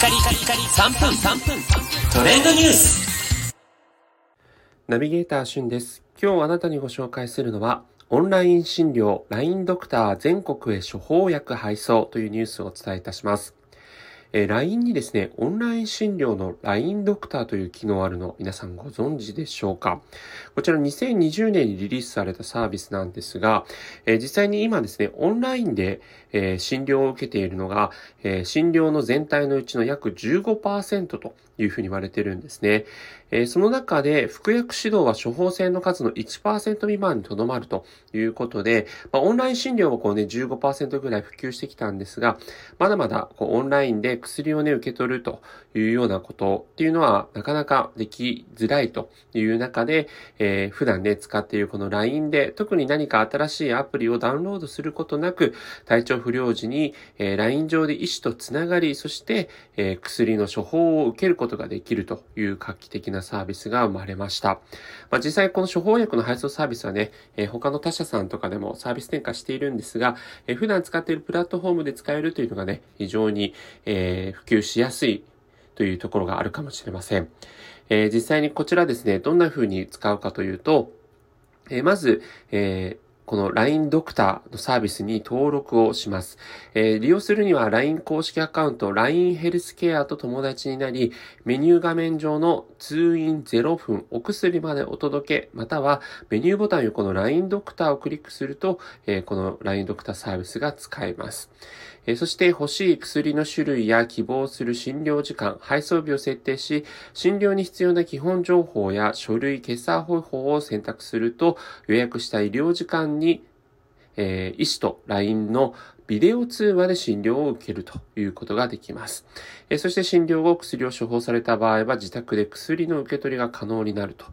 カリカリカリ3分3分トレンドニュースナビゲーターしゅんです。今日あなたにご紹介するのは、オンライン診療 LINE ドクター全国へ処方薬配送というニュースをお伝えいたします。えー、LINE にですね、オンライン診療の LINE ドクターという機能あるの皆さんご存知でしょうか？こちら2020年にリリースされたサービスなんですが、えー、実際に今ですね、オンラインで、えー、診療を受けているのが、え診療の全体のうちの約15%というふうに言われてるんですね。えその中で、服薬指導は処方箋の数の1%未満にとどまるということで、まあ、オンライン診療もこうね、15%ぐらい普及してきたんですが、まだまだこうオンラインで薬をね、受け取るというようなことっていうのは、なかなかできづらいという中で、えー、普段ね、使っているこの LINE で、特に何か新しいアプリをダウンロードすることなく、体調不良時に、えー、LINE 上で医師とつながり、そして、えー、薬の処方を受けることことができるという画期的なサービスが生まれました。まあ、実際この処方薬の配送サービスはね、えー、他の他社さんとかでもサービス転換しているんですが、えー、普段使っているプラットフォームで使えるというのがね、非常に、えー、普及しやすいというところがあるかもしれません。えー、実際にこちらですね、どんな風に使うかというと、えー、まず、えーこの LINE ドクターのサービスに登録をします。えー、利用するには LINE 公式アカウント LINE ヘルスケアと友達になり、メニュー画面上の通院0分お薬までお届け、またはメニューボタン横の LINE ドクターをクリックすると、えー、この LINE ドクターサービスが使えます。えー、そして欲しい薬の種類や希望する診療時間、配送日を設定し、診療に必要な基本情報や書類、決済方法を選択すると、予約した医療時間ににえー、医師と LINE のビデオ通話で診療を受けるということができます。えー、そして診療後薬を処方された場合は自宅で薬の受け取りが可能になると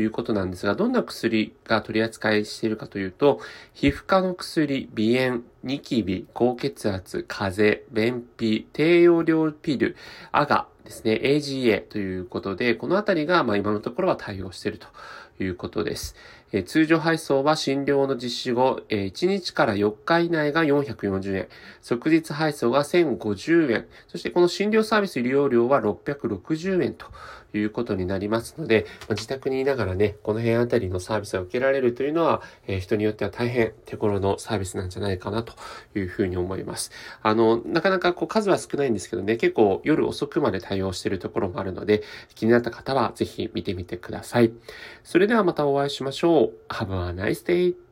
いうことなんですが、どんな薬が取り扱いしているかというと、皮膚科の薬、鼻炎、ニキビ、高血圧、風邪、便秘、低用量ピル、アガですね、AGA ということで、このあたりがま今のところは対応しているということです。通常配送は診療の実施後、え1日から4日以内が440円、即日配送が1050円、そしてこの診療サービス利用料は660円と。いうことになりますので、ま自宅にいながらね、この辺あたりのサービスを受けられるというのは、え人によっては大変手頃のサービスなんじゃないかなというふうに思います。あの、なかなかこう数は少ないんですけどね、結構夜遅くまで対応しているところもあるので、気になった方はぜひ見てみてください。それではまたお会いしましょう。Have a nice day!